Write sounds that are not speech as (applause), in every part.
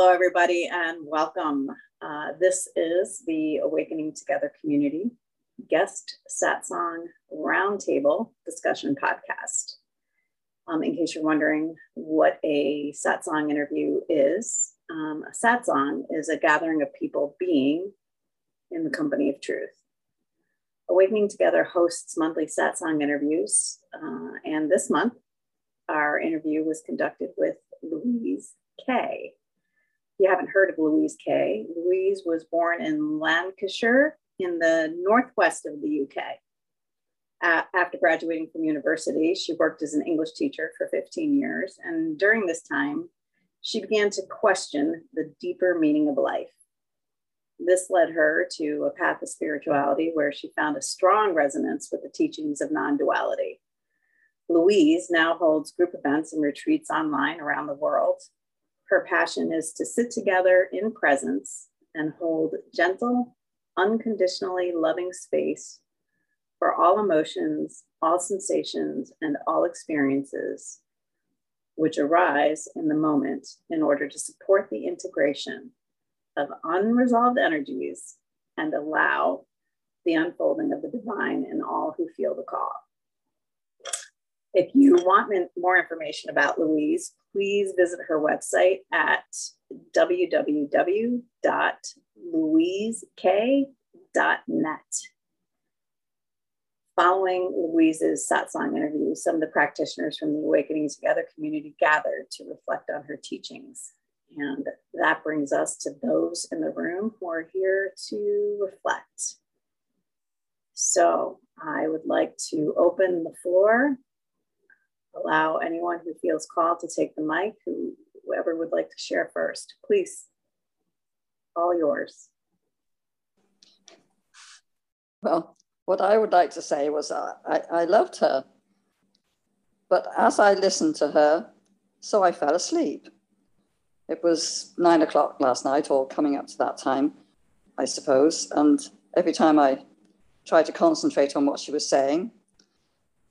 Hello, everybody, and welcome. Uh, this is the Awakening Together Community Guest Satsang Roundtable Discussion Podcast. Um, in case you're wondering what a satsang interview is, um, a satsang is a gathering of people being in the company of truth. Awakening Together hosts monthly satsang interviews, uh, and this month our interview was conducted with Louise Kay you haven't heard of Louise Kay, Louise was born in Lancashire in the northwest of the UK. Uh, after graduating from university, she worked as an English teacher for 15 years. And during this time, she began to question the deeper meaning of life. This led her to a path of spirituality where she found a strong resonance with the teachings of non duality. Louise now holds group events and retreats online around the world her passion is to sit together in presence and hold gentle, unconditionally loving space for all emotions, all sensations, and all experiences which arise in the moment in order to support the integration of unresolved energies and allow the unfolding of the divine in all who feel the call. If you want more information about Louise, please visit her website at www.louiseK.net. Following Louise's satsang interview, some of the practitioners from the Awakening Together community gathered to reflect on her teachings. And that brings us to those in the room who are here to reflect. So I would like to open the floor allow anyone who feels called to take the mic, who, whoever would like to share first. Please, all yours. Well, what I would like to say was uh, I, I loved her. But as I listened to her, so I fell asleep. It was nine o'clock last night, or coming up to that time, I suppose. And every time I tried to concentrate on what she was saying,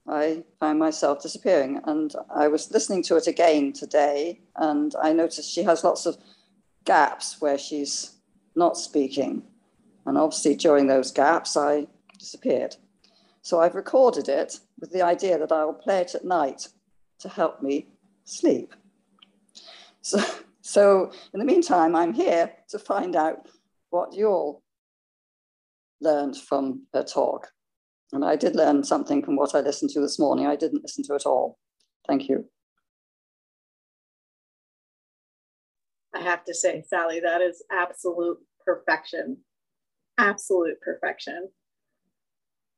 I found myself disappearing. And I was listening to it again today, and I noticed she has lots of gaps where she's not speaking. And obviously, during those gaps, I disappeared. So I've recorded it with the idea that I will play it at night to help me sleep. So, (laughs) so in the meantime, I'm here to find out what you all learned from her talk. And I did learn something from what I listened to this morning. I didn't listen to it all. Thank you. I have to say, Sally, that is absolute perfection. Absolute perfection.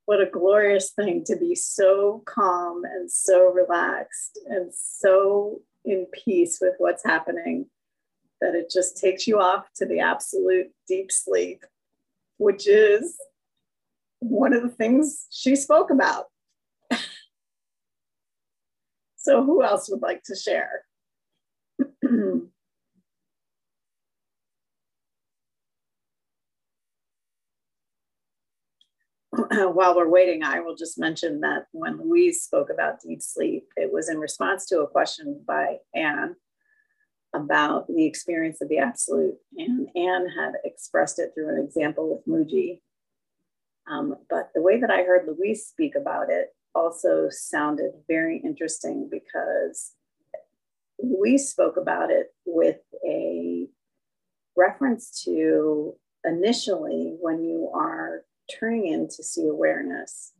What a glorious thing to be so calm and so relaxed and so in peace with what's happening that it just takes you off to the absolute deep sleep, which is one of the things she spoke about. so, who else would like to share? (clears throat) While we're waiting, I will just mention that when Louise spoke about deep sleep, it was in response to a question by Anne about the experience of the absolute. And Anne had expressed it through an example with Mooji um, but the way that I heard Louise speak about it also sounded very interesting because Louise spoke about it with a reference to initially when you are turning in to see awareness,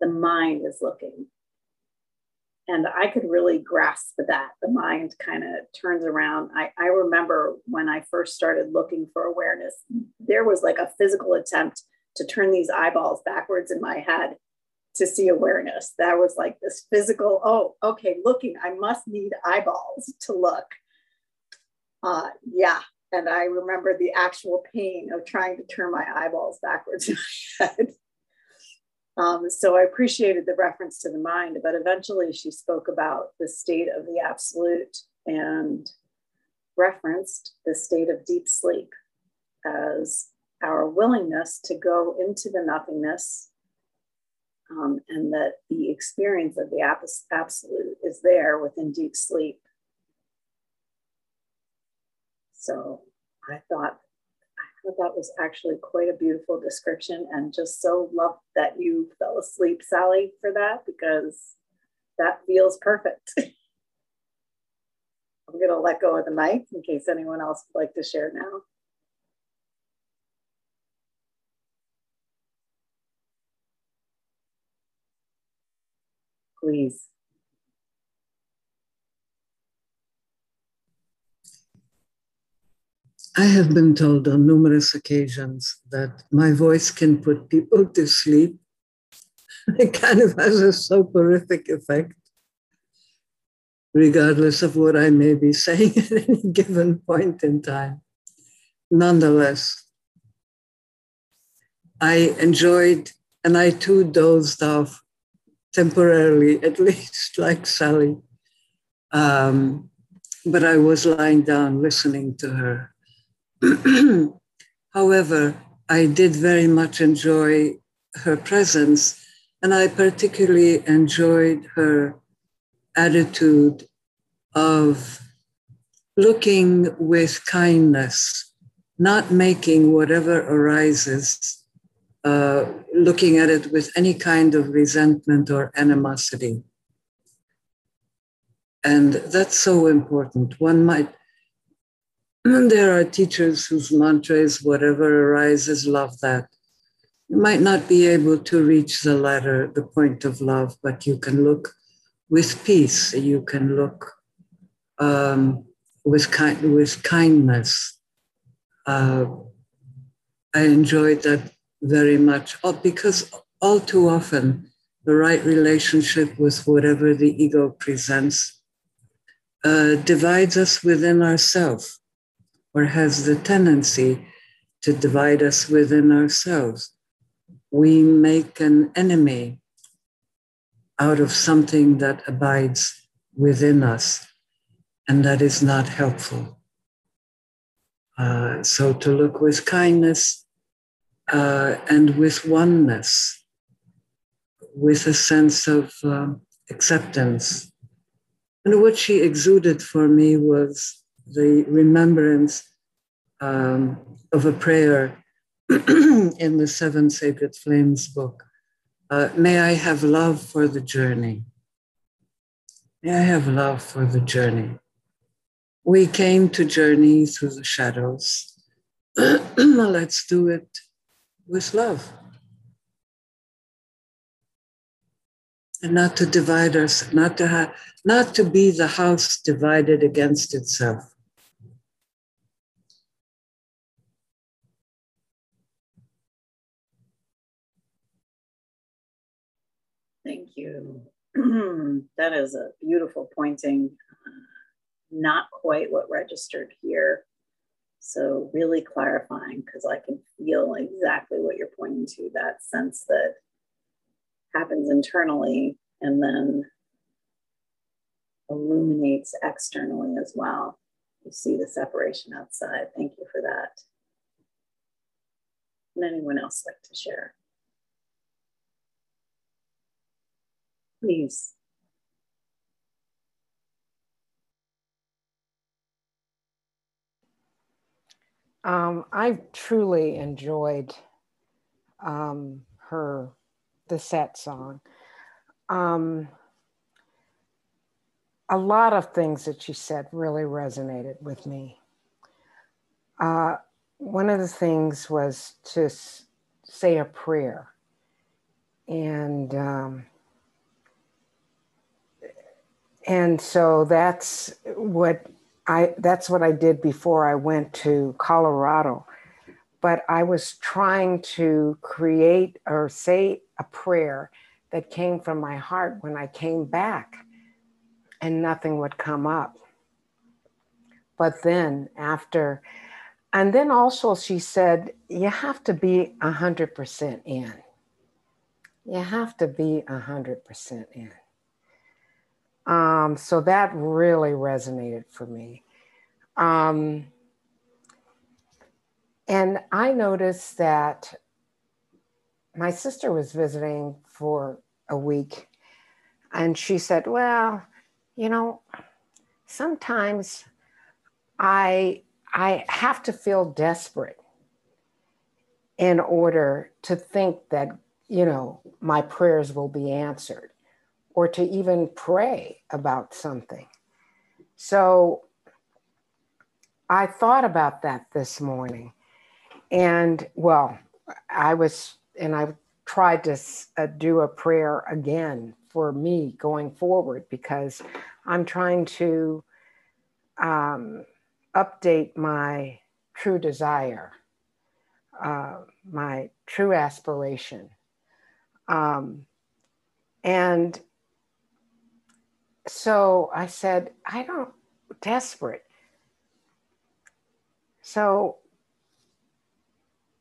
the mind is looking. And I could really grasp that. The mind kind of turns around. I, I remember when I first started looking for awareness, there was like a physical attempt to turn these eyeballs backwards in my head to see awareness. That was like this physical, oh, okay, looking, I must need eyeballs to look. Uh, yeah. And I remember the actual pain of trying to turn my eyeballs backwards in my (laughs) head. Um, so I appreciated the reference to the mind, but eventually she spoke about the state of the absolute and referenced the state of deep sleep as our willingness to go into the nothingness um, and that the experience of the absolute is there within deep sleep. So I thought I thought that was actually quite a beautiful description and just so love that you fell asleep, Sally, for that because that feels perfect. (laughs) I'm going to let go of the mic in case anyone else would like to share now. Please. I have been told on numerous occasions that my voice can put people to sleep. (laughs) It kind of has a soporific effect, regardless of what I may be (laughs) saying at any given point in time. Nonetheless, I enjoyed and I too dozed off temporarily, (laughs) at least like Sally. Um, but I was lying down listening to her. (clears throat) However, I did very much enjoy her presence, and I particularly enjoyed her attitude of looking with kindness, not making whatever arises, uh, looking at it with any kind of resentment or animosity. And that's so important. One might (clears throat) there are teachers whose mantra is whatever arises, love that. You might not be able to reach the latter, the point of love, but you can look with peace. You can look um, with, kind, with kindness. Uh, I enjoyed that very much because all too often the right relationship with whatever the ego presents uh, divides us within ourselves or has the tendency to divide us within ourselves. We make an enemy out of something that abides within us, and that is not helpful. Uh, so, to look with kindness uh, and with oneness, with a sense of uh, acceptance. And what she exuded for me was the remembrance um, of a prayer (clears throat) in the Seven Sacred Flames book. Uh, may I have love for the journey. May I have love for the journey. We came to journey through the shadows. (clears throat) Let's do it with love. And not to divide us, not to have, not to be the house divided against itself. Thank you. (clears throat) that is a beautiful pointing. Uh, not quite what registered here. So, really clarifying because I can feel exactly what you're pointing to that sense that happens internally and then illuminates externally as well. You see the separation outside. Thank you for that. And anyone else like to share? please. Um, I've truly enjoyed um, her, the satsang. Um, a lot of things that she said really resonated with me. Uh, one of the things was to say a prayer. And um, and so that's what I that's what I did before I went to Colorado. But I was trying to create or say a prayer that came from my heart when I came back, and nothing would come up. But then after, and then also she said, you have to be 100% in. You have to be 100% in. Um, so that really resonated for me. Um, and I noticed that my sister was visiting for a week, and she said, Well, you know, sometimes I I have to feel desperate in order to think that, you know, my prayers will be answered or to even pray about something. So I thought about that this morning. And well, I was, and I tried to uh, do a prayer again for me going forward because I'm trying to um, update my true desire, uh, my true aspiration. Um, and so I said, I don't, desperate. So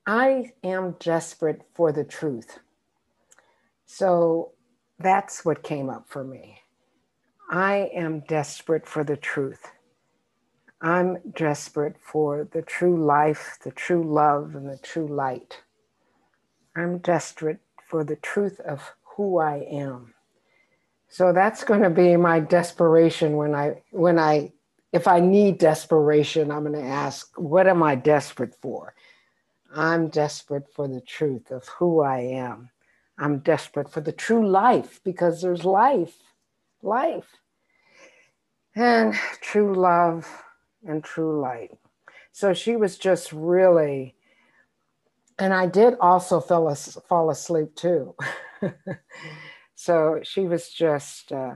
I am desperate for the truth. So that's what came up for me. I am desperate for the truth. I'm desperate for the true life, the true love, and the true light. I'm desperate for the truth of who I am. So that's going to be my desperation when I when I if I need desperation, I'm going to ask, what am I desperate for? I'm desperate for the truth of who I am. I'm desperate for the true life because there's life, life, and true love and true light. So she was just really, and I did also fall, fall asleep too. (laughs) so she was just uh,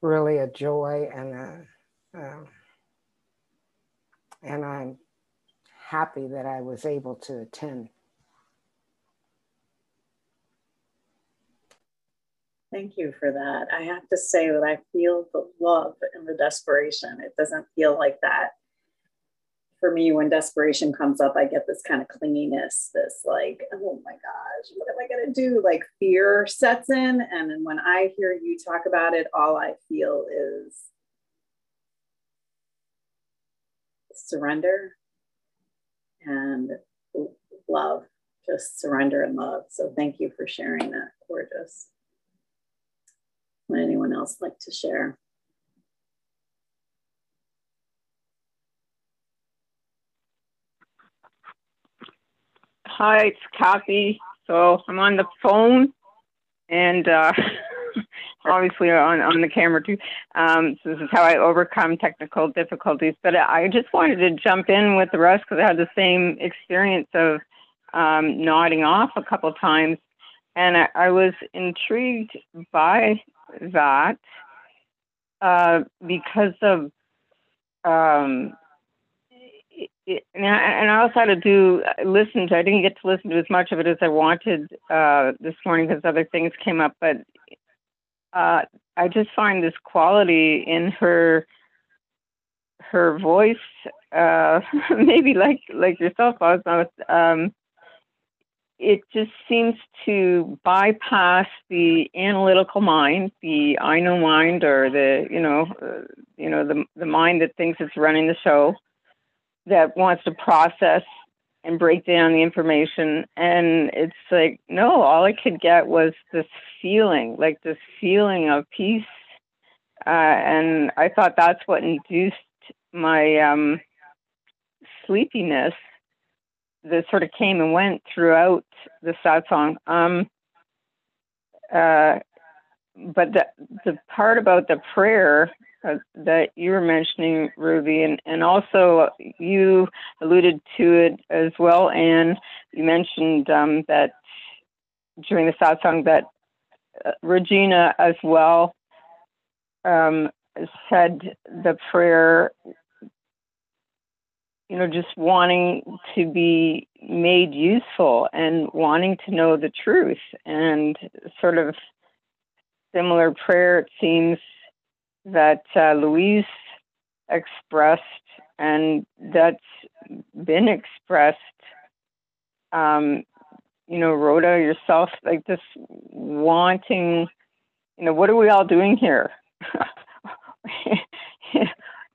really a joy and a, um, and I'm happy that I was able to attend. Thank you for that. I have to say that I feel the love and the desperation. It doesn't feel like that. For me, when desperation comes up, I get this kind of clinginess, this like, oh my gosh, what am I going to do? Like fear sets in. And then when I hear you talk about it, all I feel is surrender and love, just surrender and love. So thank you for sharing that. Gorgeous. Would anyone else like to share? Hi, it's Kathy. So I'm on the phone and uh, (laughs) obviously on, on the camera too. Um, so this is how I overcome technical difficulties. But I just wanted to jump in with the rest because I had the same experience of um, nodding off a couple times. And I, I was intrigued by that uh, because of um, it, and, I, also had to do listen to. I didn't get to listen to as much of it as I wanted uh, this morning because other things came up. But uh, I just find this quality in her her voice, uh, (laughs) maybe like like yourself, Osmo, um, it just seems to bypass the analytical mind, the I know mind, or the you know uh, you know the the mind that thinks it's running the show, that wants to process and break down the information. And it's like, no, all I could get was this feeling, like this feeling of peace. Uh, and I thought that's what induced my um, sleepiness that sort of came and went throughout the satsang. Um, uh, but the the part about the prayer uh, that you were mentioning, Ruby, and, and also you alluded to it as well, and you mentioned um, that during the satsang that uh, Regina as well um, said the prayer, you know, just wanting to be made useful and wanting to know the truth, and sort of similar prayer, it seems that uh, Louise expressed and that's been expressed. Um, you know, Rhoda, yourself, like this wanting, you know, what are we all doing here? (laughs)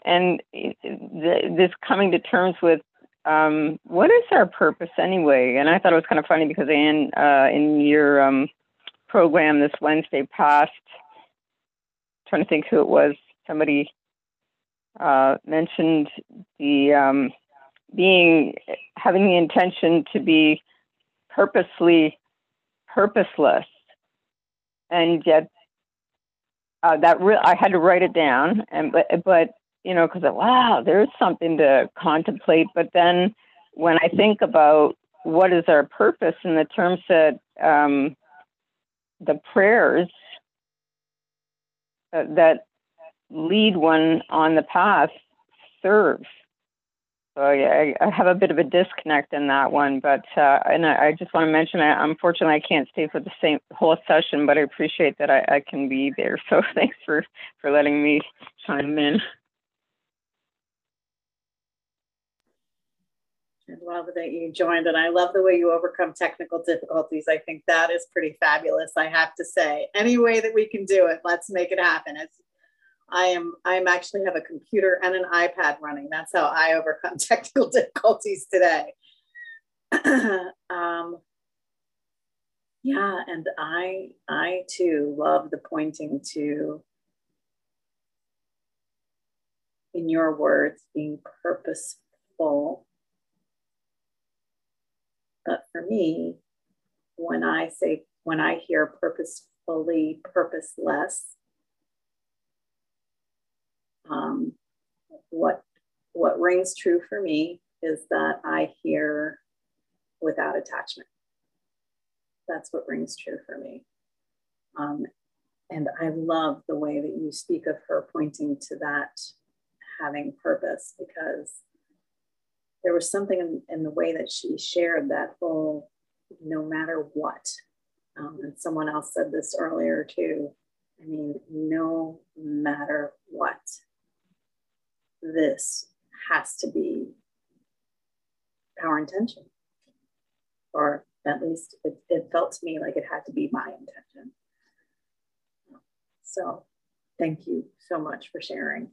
and this coming to terms with um, what is our purpose anyway? And I thought it was kind of funny because Anne, uh, in your um, program this Wednesday past, trying to think who it was. Somebody uh, mentioned the um, being having the intention to be purposely purposeless, and yet uh, that re- I had to write it down, and but but you know because wow, there's something to contemplate. But then when I think about what is our purpose in the terms that um, the prayers that lead one on the path serve. So I, I have a bit of a disconnect in that one, but uh, and I, I just want to mention, I, unfortunately, I can't stay for the same whole session, but I appreciate that I, I can be there. So (laughs) thanks for for letting me chime in. I love that you joined, and I love the way you overcome technical difficulties. I think that is pretty fabulous. I have to say, any way that we can do it, let's make it happen. It's I am I am actually have a computer and an iPad running. That's how I overcome (laughs) technical difficulties today. (clears throat) um, yeah, and I I too love the pointing to in your words being purposeful. But for me, when I say when I hear purposefully purposeless, um, what what rings true for me is that I hear without attachment. That's what rings true for me. Um, and I love the way that you speak of her pointing to that having purpose because there was something in, in the way that she shared that whole no matter what. Um, and someone else said this earlier too. I mean, no matter what this has to be our intention. Or at least it, it felt to me like it had to be my intention. So thank you so much for sharing.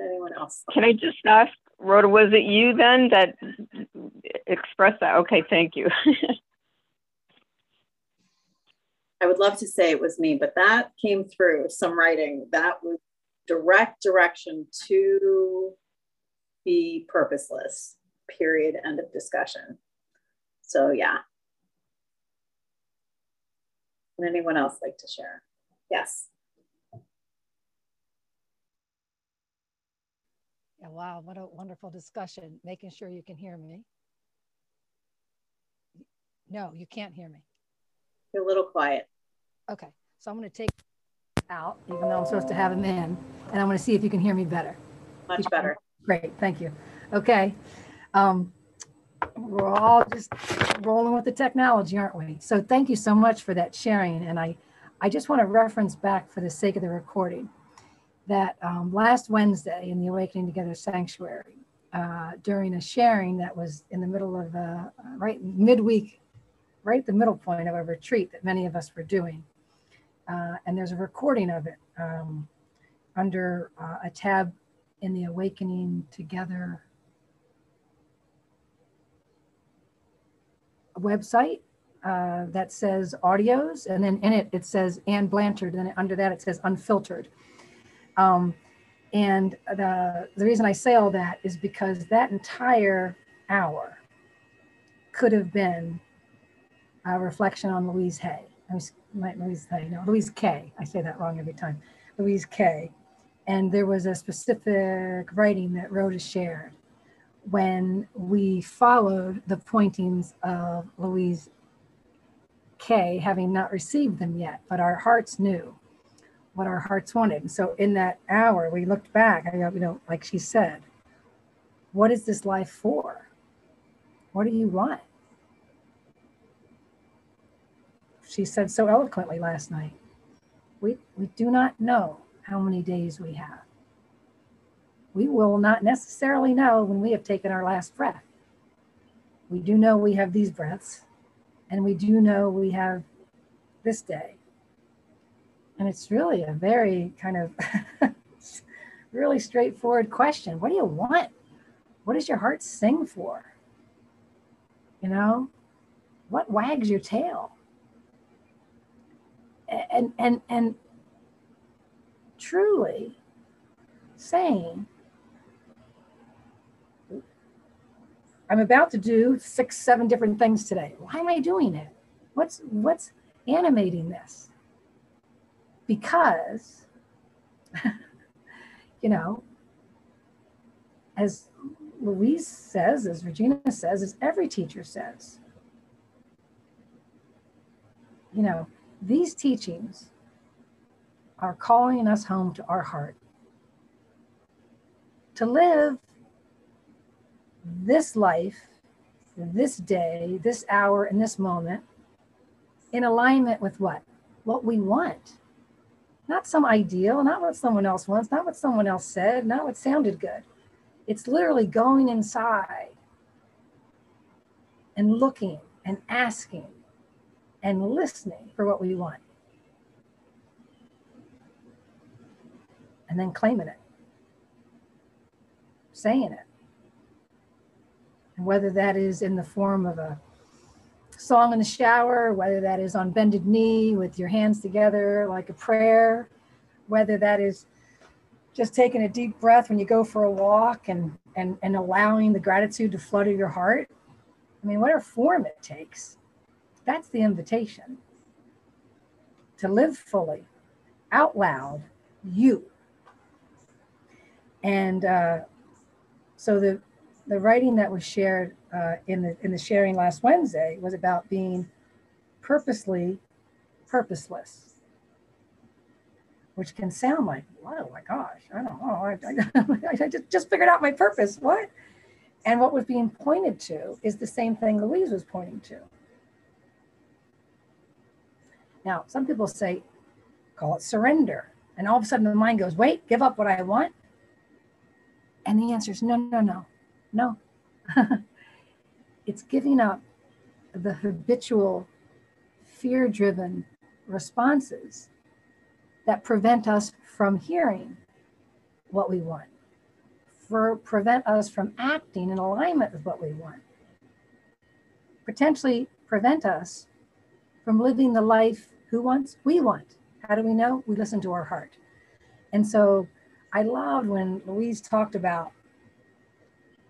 Anyone else? Can I just ask, Rhoda, was it you then that expressed that? Okay, thank you. (laughs) I would love to say it was me, but that came through some writing. That was direct direction to be purposeless, period, end of discussion. So, yeah. Would anyone else like to share? Yes. Yeah, wow, what a wonderful discussion. Making sure you can hear me. No, you can't hear me. You're a little quiet. Okay, so I'm going to take out, even though I'm supposed to have him in, and I'm going to see if you can hear me better. Much better. Great, thank you. Okay. Um, we're all just rolling with the technology, aren't we? So thank you so much for that sharing. And I, I just want to reference back for the sake of the recording that um, last Wednesday in the Awakening Together Sanctuary, uh, during a sharing that was in the middle of a, right midweek, right at the middle point of a retreat that many of us were doing, uh, and there's a recording of it um, under uh, a tab in the Awakening Together website uh, that says audios, and then in it it says Anne Blanchard, and then under that it says unfiltered. Um, and the the reason I say all that is because that entire hour could have been a reflection on Louise Hay. Louise, Hay, no, Louise Kay. I say that wrong every time. Louise Kay. And there was a specific writing that Rhoda shared when we followed the pointings of Louise Kay, having not received them yet, but our hearts knew what our hearts wanted. And so in that hour, we looked back, I, you know, like she said, what is this life for? What do you want? she said so eloquently last night. We, we do not know how many days we have. We will not necessarily know when we have taken our last breath. We do know we have these breaths, and we do know we have this day. And it's really a very kind of (laughs) really straightforward question. What do you want? What does your heart sing for? You know, what wags your tail? And and and truly saying I'm about to do six, seven different things today. Why am I doing it? What's what's animating this? Because, (laughs) you know, as Louise says, as Regina says, as every teacher says, you know, these teachings are calling us home to our heart. To live this life, this day, this hour, and this moment in alignment with what? What we want. Not some ideal, not what someone else wants, not what someone else said, not what sounded good. It's literally going inside and looking and asking and listening for what we want. And then claiming it, saying it. And whether that is in the form of a song in the shower, whether that is on bended knee with your hands together like a prayer, whether that is just taking a deep breath when you go for a walk and and and allowing the gratitude to flutter your heart. I mean, whatever form it takes, that's the invitation to live fully, out loud, you. And uh, so the the writing that was shared uh, in the in the sharing last Wednesday was about being purposely purposeless, which can sound like, oh my gosh, I don't know, I, I, (laughs) I just, just figured out my purpose. What? And what was being pointed to is the same thing Louise was pointing to. Now, some people say, call it surrender. And all of a sudden the mind goes, wait, give up what I want. And the answer is no, no, no. No. (laughs) it's giving up the habitual fear driven responses that prevent us from hearing what we want, for prevent us from acting in alignment with what we want, potentially prevent us from living the life who wants we want. How do we know? We listen to our heart. And so I loved when Louise talked about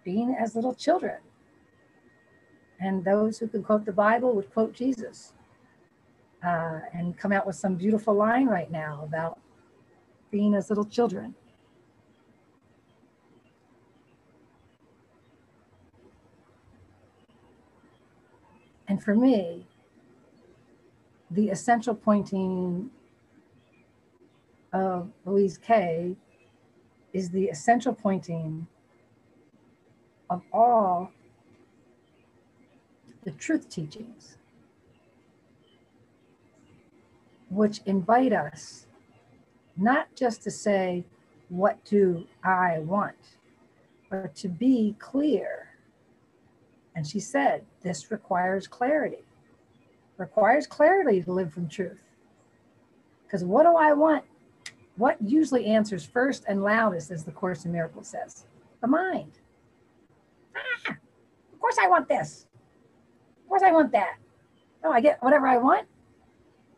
being as little children. And those who can quote the Bible would quote Jesus uh, and come out with some beautiful line right now about being as little children. And for me, the essential pointing of Louise Kay is the essential pointing of all the truth teachings, which invite us not just to say, What do I want? but to be clear. And she said, This requires clarity, requires clarity to live from truth. Because what do I want? What usually answers first and loudest, as the Course in Miracles says? The mind. Ah, of course I want this. Of course I want that. Oh, I get whatever I want.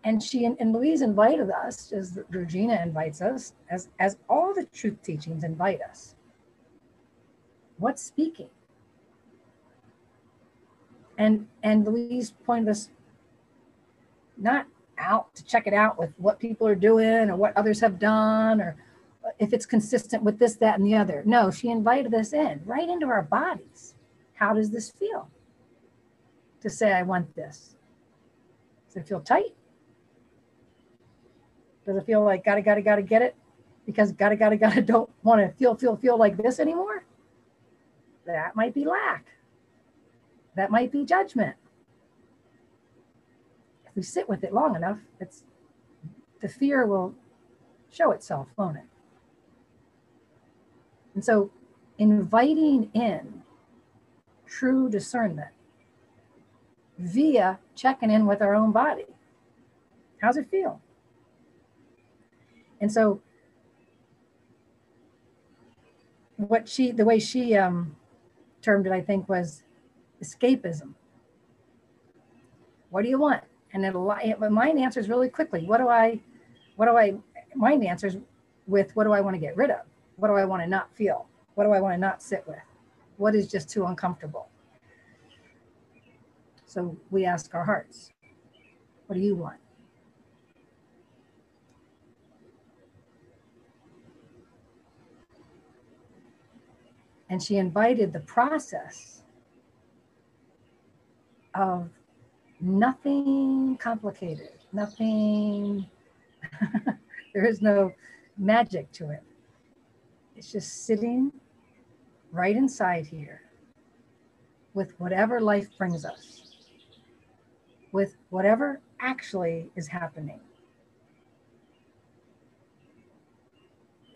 And she and Louise invited us, as Regina invites us, as, as all the truth teachings invite us. What's speaking? And and Louise pointed us not out to check it out with what people are doing or what others have done or if it's consistent with this, that, and the other. No, she invited us in, right into our bodies. How does this feel? To say, I want this. Does it feel tight? Does it feel like gotta, gotta, gotta get it? Because gotta, gotta, gotta don't want to feel, feel, feel like this anymore? That might be lack. That might be judgment. If we sit with it long enough, it's the fear will show itself, won't it? And so inviting in true discernment via checking in with our own body. How's it feel? And so what she the way she um, termed it, I think, was escapism. What do you want? And it'll mine answers really quickly. What do I what do I mind answers with what do I want to get rid of? What do I want to not feel? What do I want to not sit with? What is just too uncomfortable? So we ask our hearts, what do you want? And she invited the process of nothing complicated, nothing, (laughs) there is no magic to it. It's just sitting right inside here with whatever life brings us, with whatever actually is happening.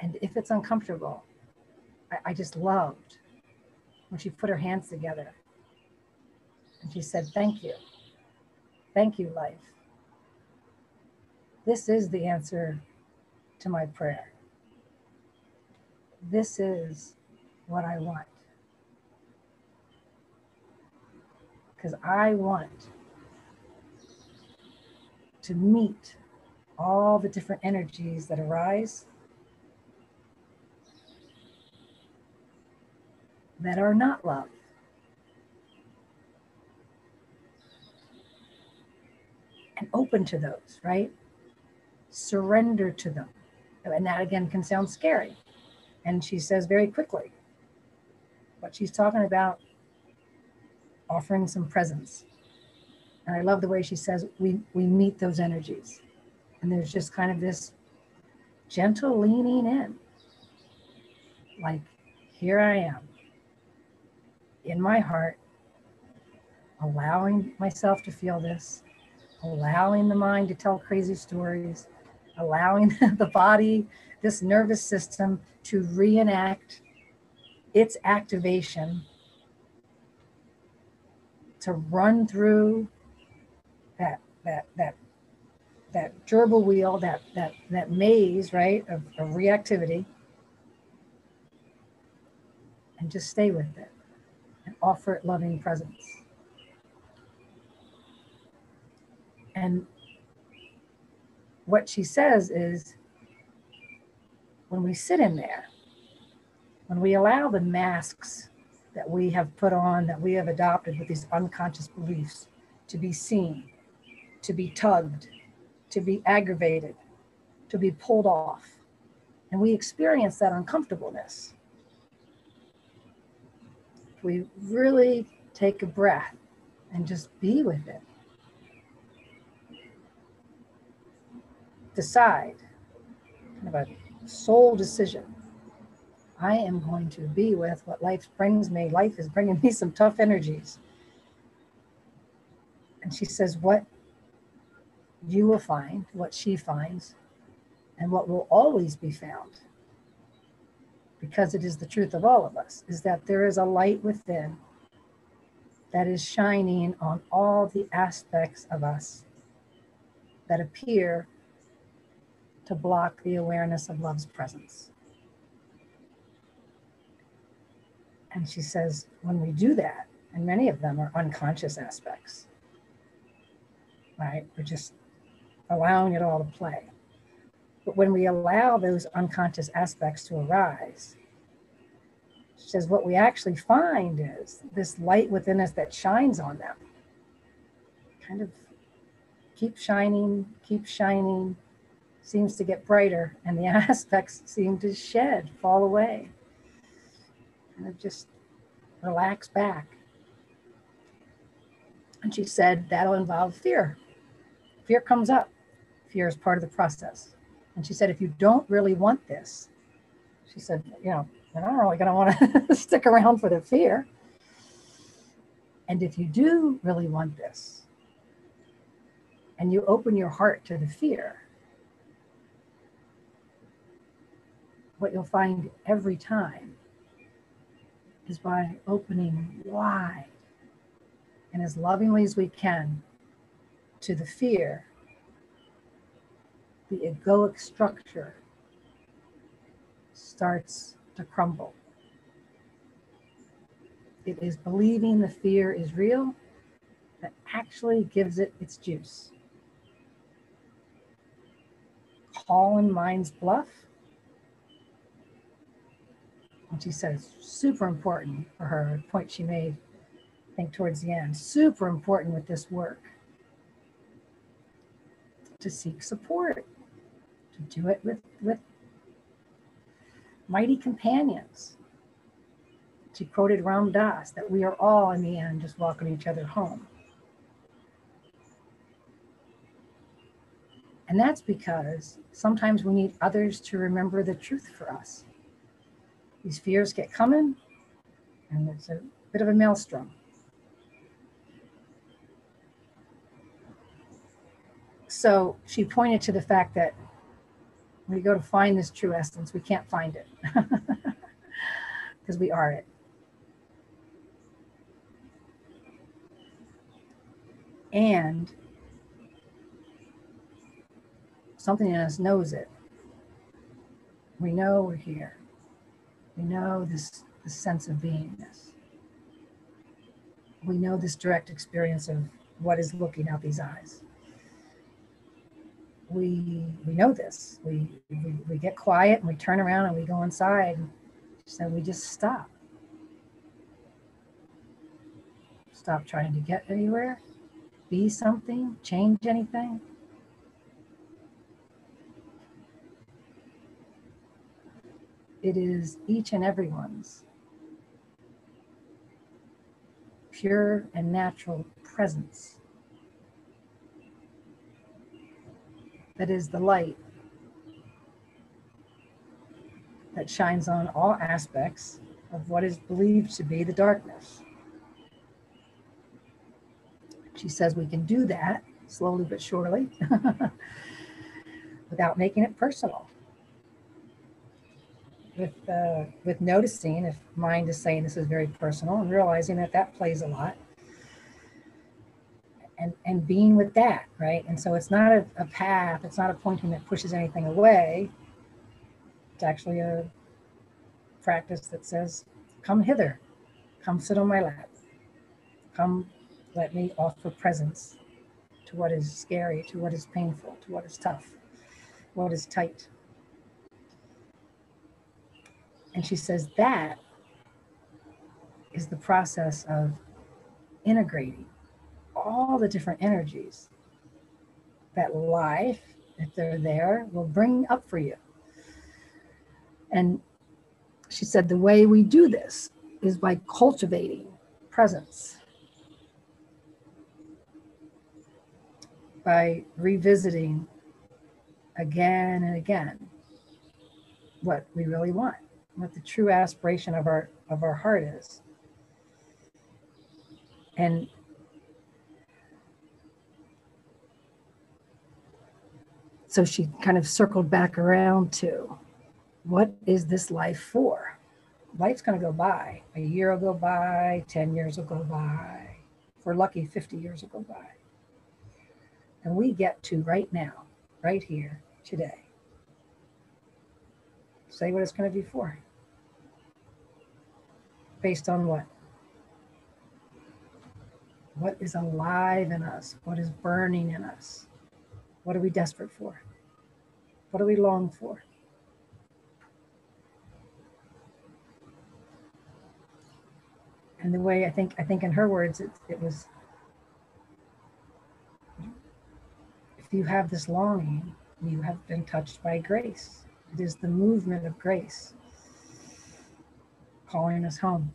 And if it's uncomfortable, I, I just loved when she put her hands together and she said, Thank you. Thank you, life. This is the answer to my prayer. This is what I want. Because I want to meet all the different energies that arise that are not love. And open to those, right? Surrender to them. And that again can sound scary. And she says very quickly what she's talking about offering some presence. And I love the way she says we, we meet those energies. And there's just kind of this gentle leaning in. Like, here I am in my heart, allowing myself to feel this, allowing the mind to tell crazy stories, allowing (laughs) the body, this nervous system to reenact its activation to run through that that that that gerbil wheel, that that that maze, right, of, of reactivity, and just stay with it and offer it loving presence. And what she says is when we sit in there, when we allow the masks that we have put on, that we have adopted with these unconscious beliefs to be seen, to be tugged, to be aggravated, to be pulled off, and we experience that uncomfortableness we really take a breath and just be with it. Decide, kind of a soul decision. I am going to be with what life brings me. Life is bringing me some tough energies. And she says, What you will find, what she finds, and what will always be found because it is the truth of all of us, is that there is a light within that is shining on all the aspects of us that appear to block the awareness of love's presence. And she says, when we do that, and many of them are unconscious aspects, right? We're just allowing it all to play. But when we allow those unconscious aspects to arise, she says what we actually find is this light within us that shines on them. Kind of keep shining, keep shining, seems to get brighter, and the (laughs) aspects seem to shed, fall away. Kind of just relax back. And she said that'll involve fear. Fear comes up. Fear is part of the process. And she said, if you don't really want this, she said, you know, you're not really going to want to stick around for the fear. And if you do really want this, and you open your heart to the fear, what you'll find every time is by opening wide and as lovingly as we can to the fear the egoic structure starts to crumble. It is believing the fear is real that actually gives it its juice. Calling mind's bluff. And she it's super important for her point she made, I think towards the end, super important with this work to seek support, to do it with, with mighty companions. She quoted Ram Dass that we are all in the end just walking each other home. And that's because sometimes we need others to remember the truth for us. These fears get coming, and it's a bit of a maelstrom. So she pointed to the fact that when we go to find this true essence, we can't find it (laughs) because we are it. And something in us knows it. We know we're here. We know this, this sense of beingness. We know this direct experience of what is looking out these eyes. We we know this. We, we we get quiet and we turn around and we go inside. And so we just stop. Stop trying to get anywhere, be something, change anything. It is each and everyone's pure and natural presence that is the light that shines on all aspects of what is believed to be the darkness. She says we can do that slowly but surely (laughs) without making it personal with uh, with noticing if mind is saying this is very personal and realizing that that plays a lot. And and being with that right? And so it's not a, a path it's not a pointing that pushes anything away. It's actually a practice that says come hither. Come sit on my lap. Come let me offer presence to what is scary to what is painful to what is tough what is tight and she says that is the process of integrating all the different energies that life, if they're there, will bring up for you. And she said the way we do this is by cultivating presence, by revisiting again and again what we really want what the true aspiration of our of our heart is. And so she kind of circled back around to what is this life for? Life's going to go by. A year will go by 10 years will go by. If we're lucky 50 years will go by. And we get to right now right here today. Say what it's going to be for based on what? What is alive in us? What is burning in us? What are we desperate for? What do we long for? And the way I think, I think in her words, it, it was if you have this longing, you have been touched by grace. It is the movement of grace calling us home.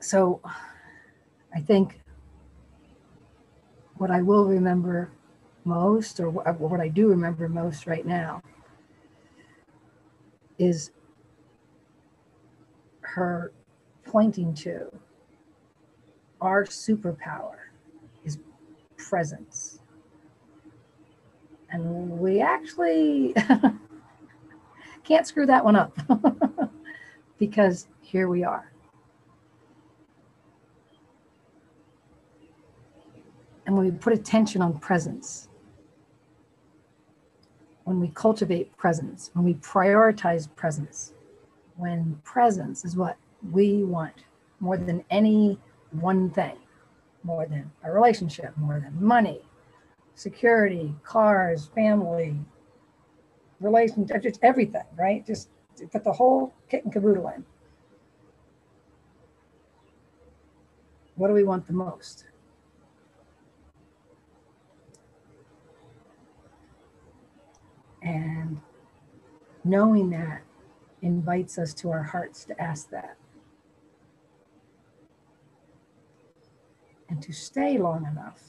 So I think what I will remember most, or what I do remember most right now, is her pointing to our superpower presence. And we actually (laughs) can't screw that one up (laughs) because here we are. And when we put attention on presence, when we cultivate presence, when we prioritize presence, when presence is what we want more than any one thing, more than a relationship, more than money, security, cars, family, relationship, just everything, right? Just put the whole kit and caboodle in. What do we want the most? And knowing that invites us to our hearts to ask that. And to stay long enough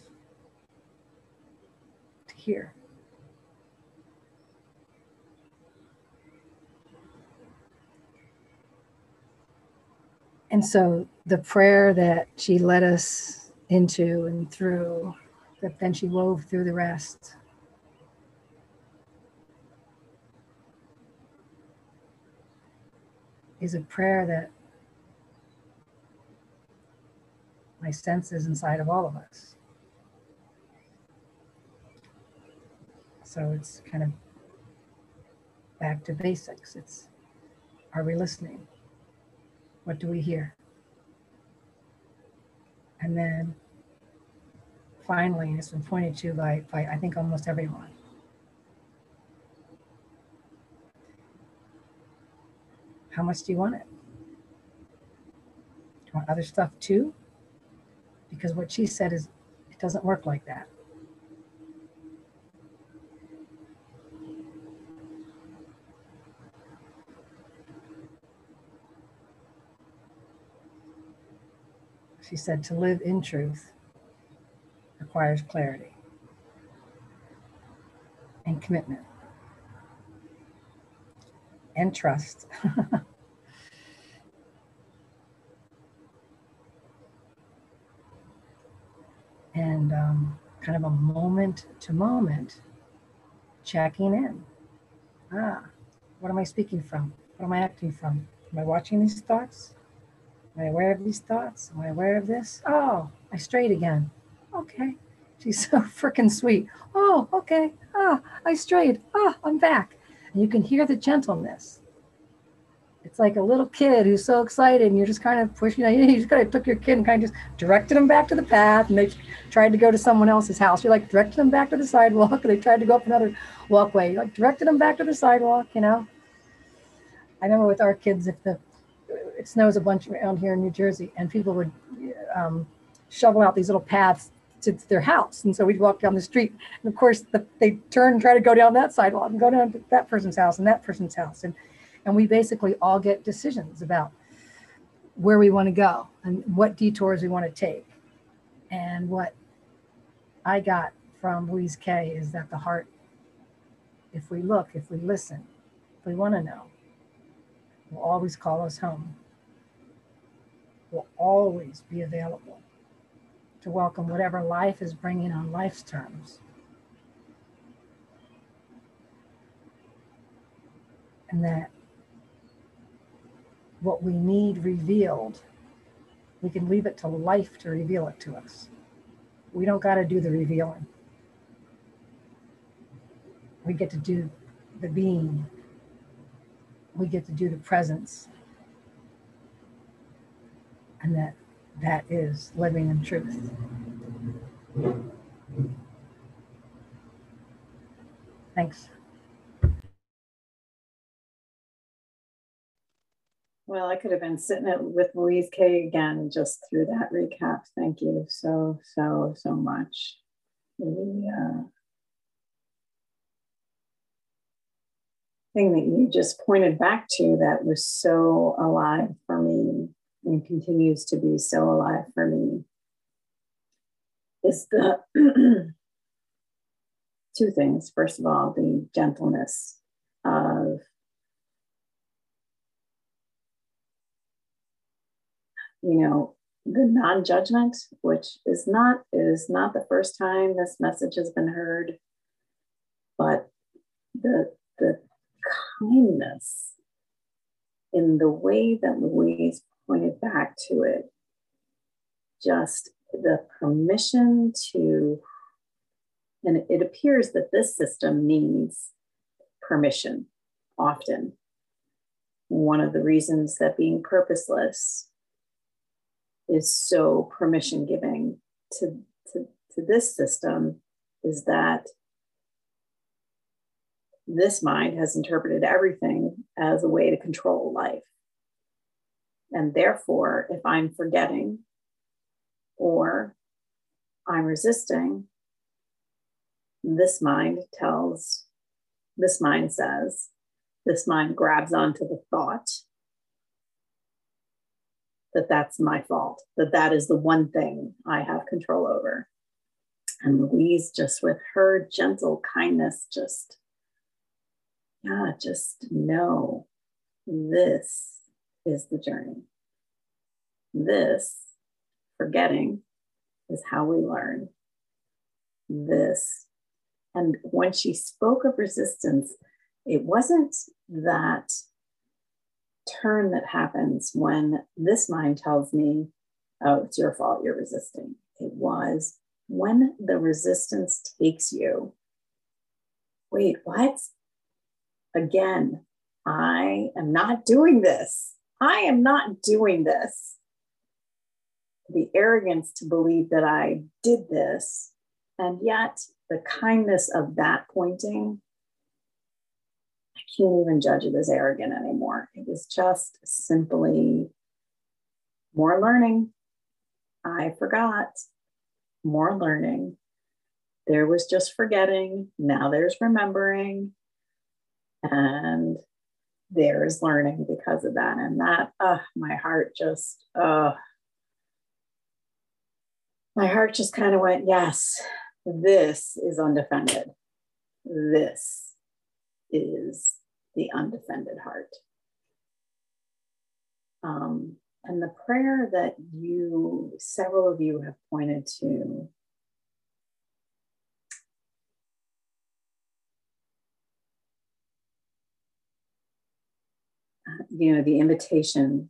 to hear. And so the prayer that she led us into and through, that then she wove through the rest. Is a prayer that my senses inside of all of us. So it's kind of back to basics. It's are we listening? What do we hear? And then finally, it's been pointed to by, by I think almost everyone. How much do you want it? Do you want other stuff too? Because what she said is it doesn't work like that. She said, to live in truth requires clarity and commitment and trust. (laughs) and um, kind of a moment to moment checking in. Ah, what am I speaking from? What am I acting from? Am I watching these thoughts? Am I aware of these thoughts? Am I aware of this? Oh, I strayed again. Okay. She's (laughs) so freaking sweet. Oh, okay. Ah, I strayed. Ah, I'm back. And you can hear the gentleness. It's like a little kid who's so excited, and you're just kind of pushing. You, (laughs) know, you just kind of took your kid and kind of just directed them back to the path, and they tried to go to someone else's house. You're like directed them back to the sidewalk, (laughs) and they tried to go up another walkway. You like directed them back to the sidewalk. You know. I remember with our kids, if the it snows a bunch around here in New Jersey, and people would um, shovel out these little paths to their house. And so we'd walk down the street, and of course, the, they turn and try to go down that sidewalk and go down to that person's house and that person's house, and and we basically all get decisions about where we want to go and what detours we want to take. And what I got from Louise Kay is that the heart, if we look, if we listen, if we want to know, will always call us home will always be available to welcome whatever life is bringing on life's terms. And that what we need revealed, we can leave it to life to reveal it to us. We don't got to do the revealing. We get to do the being. We get to do the presence and that that is living in truth. Thanks. Well, I could have been sitting it with Louise Kay again just through that recap. Thank you so, so, so much. The uh, thing that you just pointed back to that was so alive for me and continues to be so alive for me is the (clears throat) two things. First of all, the gentleness of you know the non-judgment which is not is not the first time this message has been heard but the the kindness in the way that louise pointed back to it. Just the permission to, and it appears that this system needs permission often. One of the reasons that being purposeless is so permission giving to, to, to this system is that this mind has interpreted everything as a way to control life. And therefore, if I'm forgetting or I'm resisting, this mind tells, this mind says, this mind grabs onto the thought that that's my fault, that that is the one thing I have control over. And Louise, just with her gentle kindness, just, yeah, just know this is the journey. This, forgetting, is how we learn. This. And when she spoke of resistance, it wasn't that turn that happens when this mind tells me, oh, it's your fault, you're resisting. It was when the resistance takes you. Wait, what? Again, I am not doing this. I am not doing this. The arrogance to believe that I did this, and yet the kindness of that pointing, I can't even judge it as arrogant anymore. It was just simply more learning. I forgot, more learning. There was just forgetting. Now there's remembering. And there is learning because of that. And that, uh, my heart just, uh, my heart just kind of went, yes, this is undefended. This is the undefended heart. Um, and the prayer that you, several of you have pointed to you know, the invitation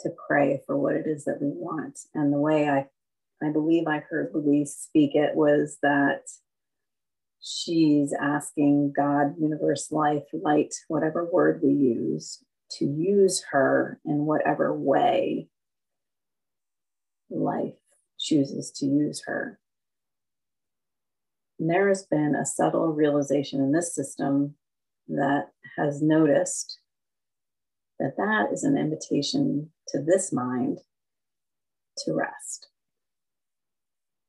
to pray for what it is that we want. And the way I, I believe I heard Louise speak it was that she's asking God, universe, life, light, whatever word we use, to use her in whatever way life chooses to use her. And there has been a subtle realization in this system that has noticed that that is an invitation to this mind to rest.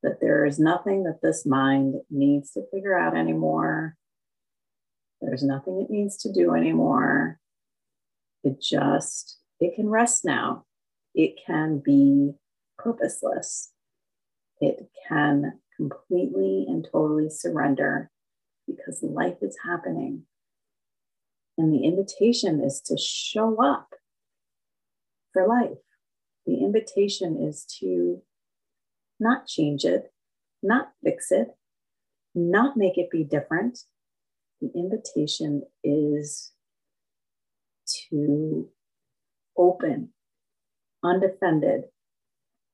That there is nothing that this mind needs to figure out anymore. There's nothing it needs to do anymore. It just, it can rest now. It can be purposeless. It can completely and totally surrender because life is happening and the invitation is to show up for life. The invitation is to not change it, not fix it, not make it be different. The invitation is to open, undefended,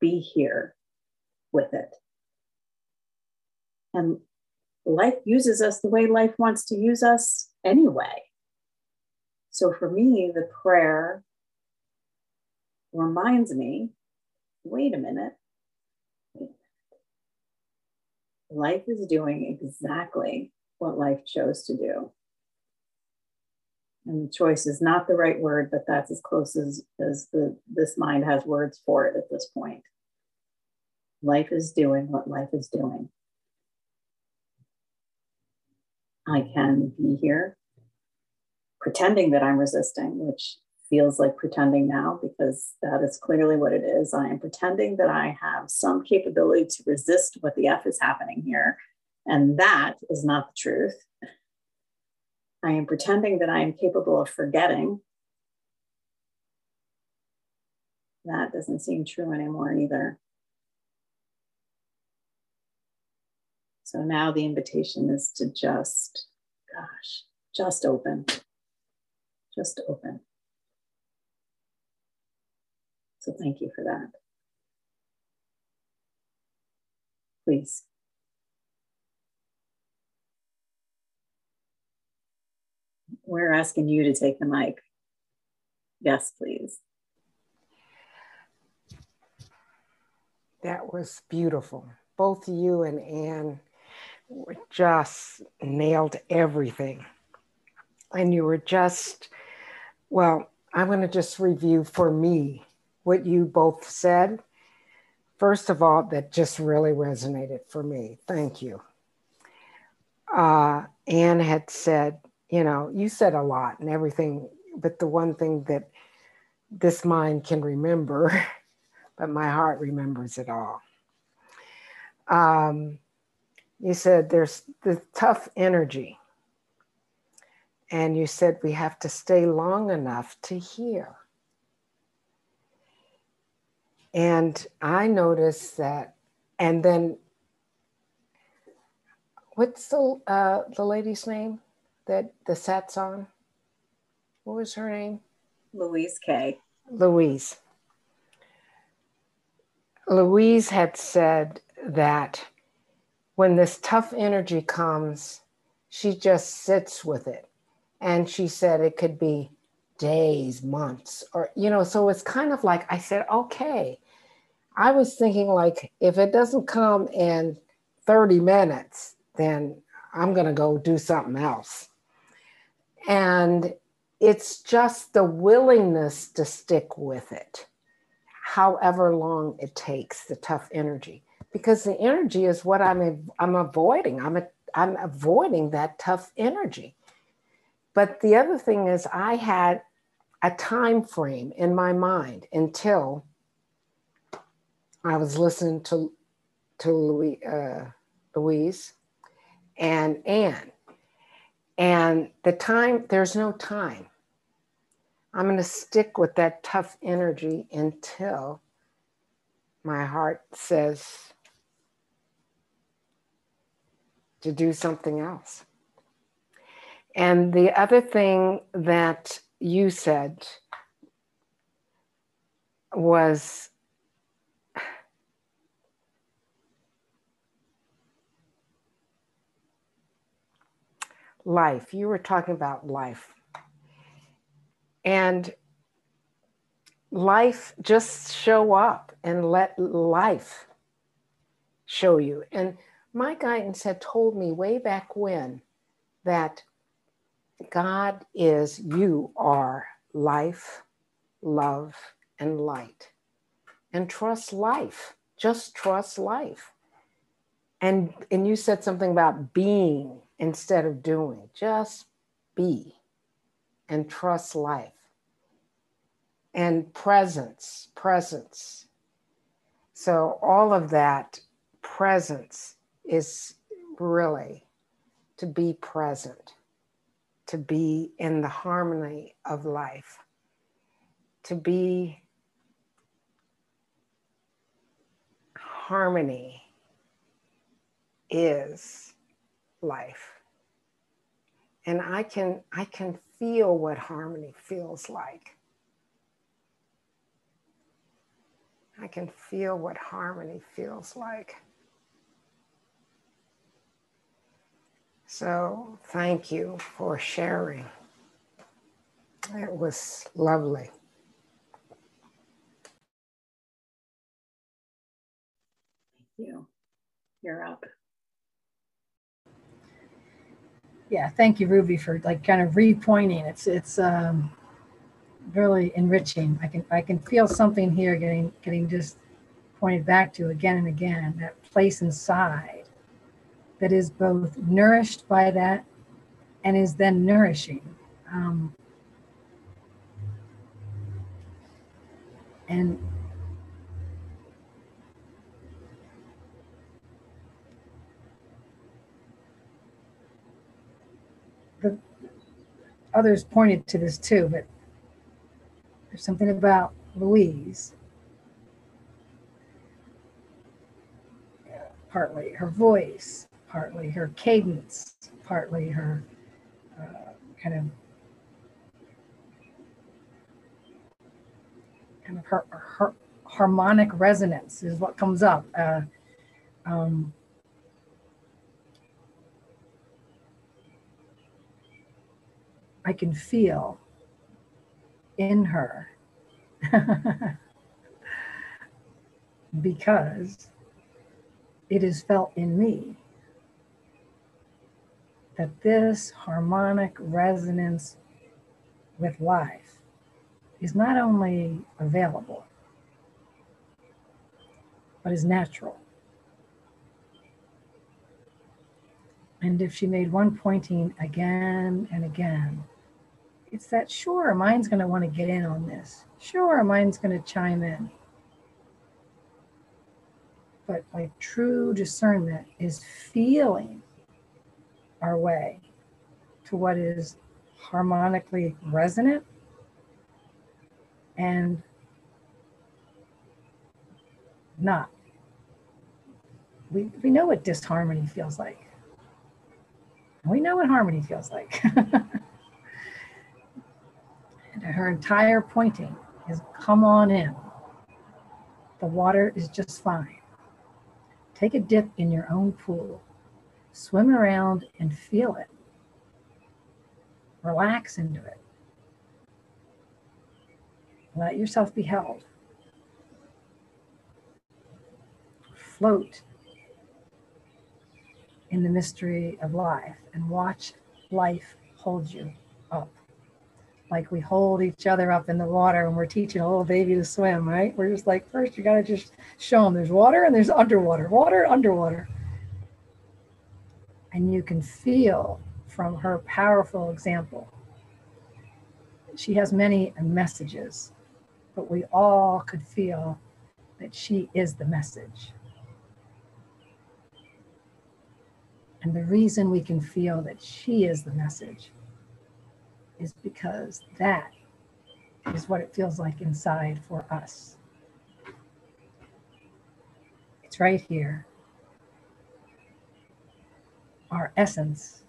be here with it. And life uses us the way life wants to use us anyway. So for me, the prayer reminds me wait a minute. Life is doing exactly what life chose to do. And choice is not the right word, but that's as close as, as the, this mind has words for it at this point. Life is doing what life is doing. I can be here pretending that I'm resisting, which feels like pretending now because that is clearly what it is. I am pretending that I have some capability to resist what the F is happening here. And that is not the truth. I am pretending that I am capable of forgetting. That doesn't seem true anymore either. So now the invitation is to just, gosh, just open just open. So thank you for that. Please. We're asking you to take the mic. Yes, please. That was beautiful. Both you and Anne just nailed everything. And you were just, well, I'm going to just review for me what you both said. First of all, that just really resonated for me. Thank you. Uh, Anne had said, you know, you said a lot and everything, but the one thing that this mind can remember, (laughs) but my heart remembers it all. Um, you said there's the tough energy. And you said we have to stay long enough to hear. And I noticed that, and then what's the uh, the lady's name that the satsang? What was her name? Louise Kay. Louise. Louise had said that when this tough energy comes, she just sits with it. And she said it could be days, months, or, you know, so it's kind of like I said, okay. I was thinking, like, if it doesn't come in 30 minutes, then I'm going to go do something else. And it's just the willingness to stick with it, however long it takes, the tough energy because the energy is what I'm I'm avoiding. I'm a, I'm avoiding that tough energy. But the other thing is I had a time frame in my mind until I was listening to to Louis, uh, Louise and Anne. And the time, there's no time. I'm going to stick with that tough energy until my heart says, to do something else. And the other thing that you said was life. You were talking about life. And life, just show up and let life show you. And my guidance had told me way back when that God is, you are life, love, and light. And trust life. Just trust life. And, and you said something about being instead of doing. Just be and trust life. And presence, presence. So, all of that presence is really to be present, to be in the harmony of life, to be harmony is life. And I can I can feel what harmony feels like. I can feel what harmony feels like. So thank you for sharing. It was lovely. Thank you. You're up. Yeah, thank you, Ruby, for like kind of repointing. It's it's um, really enriching. I can I can feel something here getting getting just pointed back to again and again. That place inside that is both nourished by that and is then nourishing. Um, and others pointed to this too, but there's something about Louise partly her voice, partly her cadence, partly her uh, kind of kind of her, her harmonic resonance is what comes up. Uh, um, I can feel in her (laughs) because it is felt in me that this harmonic resonance with life is not only available, but is natural. And if she made one pointing again and again, it's that sure, our mind's going to want to get in on this. Sure, our mind's going to chime in. But like true discernment is feeling our way to what is harmonically resonant and not. We, we know what disharmony feels like. We know what harmony feels like. (laughs) her entire pointing is come on in. The water is just fine. Take a dip in your own pool. Swim around and feel it. Relax into it. Let yourself be held. Float in the mystery of life and watch life hold you up. Like we hold each other up in the water when we're teaching a little baby to swim, right? We're just like, first, you got to just show them there's water and there's underwater, water, underwater. And you can feel from her powerful example. She has many messages, but we all could feel that she is the message. And the reason we can feel that she is the message is because that is what it feels like inside for us. It's right here. Our essence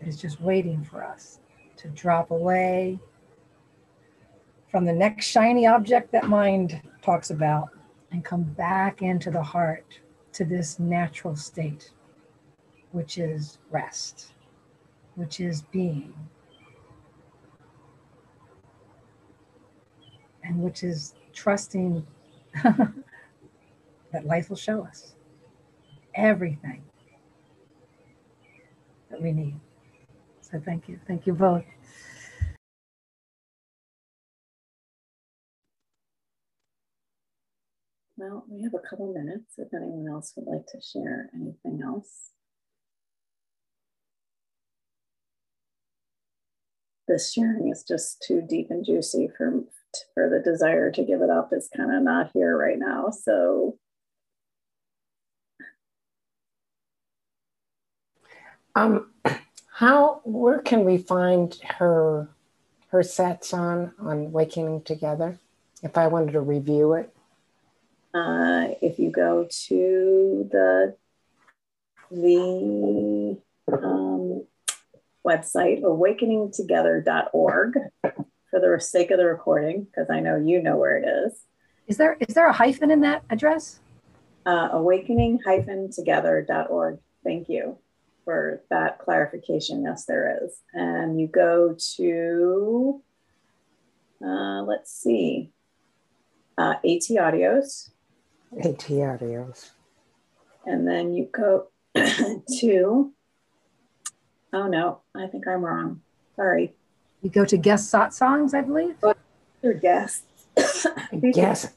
is just waiting for us to drop away from the next shiny object that mind talks about and come back into the heart to this natural state which is rest, which is being, and which is trusting (laughs) that life will show us everything that we need. So thank you. Thank you both. Well, we have a couple minutes if anyone else would like to share anything else. this sharing is just too deep and juicy for for the desire to give it up is kind of not here right now. So um how where can we find her her satsang on waking together? If i wanted to review it. Uh, if you go to the the um, website, awakeningtogether.org, for the sake of the recording, because I know you know where it is. Is there is there a hyphen in that address? Uh, awakening-together.org. Thank you for that clarification. Yes, there is. And you go to, uh, let's see, uh, AT Audios. AT Audios. And then you go (clears throat) to Oh no, I think I'm wrong. Sorry. You go to guest satsangs, I believe. Your guests. (coughs) guest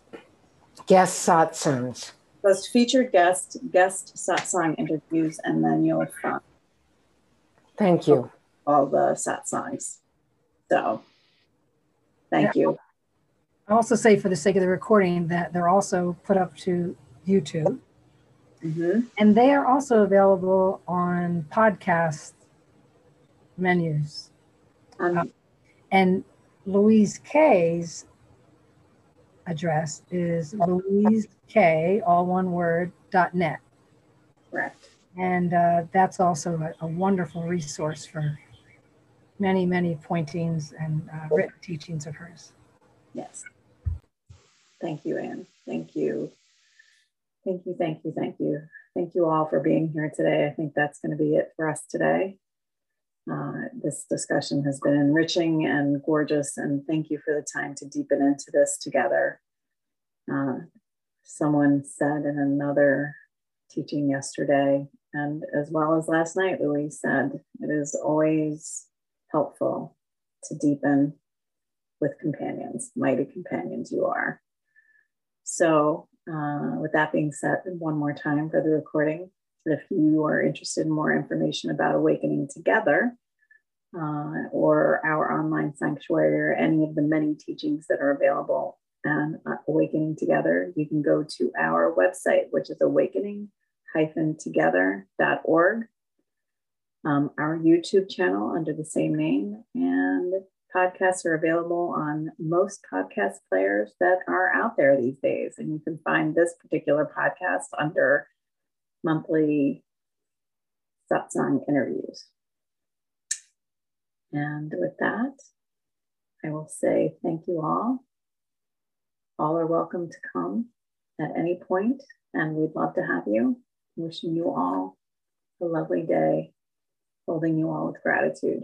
guest satsangs. Those featured guest guest satsang interviews, and then you'll find. Thank you. All the satsangs. So, thank yeah. you. I also say, for the sake of the recording, that they're also put up to YouTube. Mm-hmm. And they are also available on podcast menus. Um, uh, and Louise Kay's address is Louise Kay, all one word, dot net. Correct. And uh, that's also a, a, wonderful resource for many, many pointings and uh, written teachings of hers. Yes. Thank you, Anne. Thank you. Thank you, thank you, thank you. Thank you all for being here today. I think that's going to be it for us today. Uh, this discussion has been enriching and gorgeous, and thank you for the time to deepen into this together. Uh, someone said in another teaching yesterday, And as well as last night, Louise said, it is always helpful to deepen with companions, mighty companions you are. So, uh, with that being said, one more time for the recording, if you are interested in more information about Awakening Together uh, or our online sanctuary or any of the many teachings that are available and uh, Awakening Together, you can go to our website, which is awakening-together.org. Um, our YouTube channel under the same name, and podcasts are available on most podcast players that are out there these days. And you can find this particular podcast under monthly satsang interviews. And with that, I will say thank you all. All are welcome to come at any point, and we'd love to have you. Wishing you all a lovely day, holding you all with gratitude.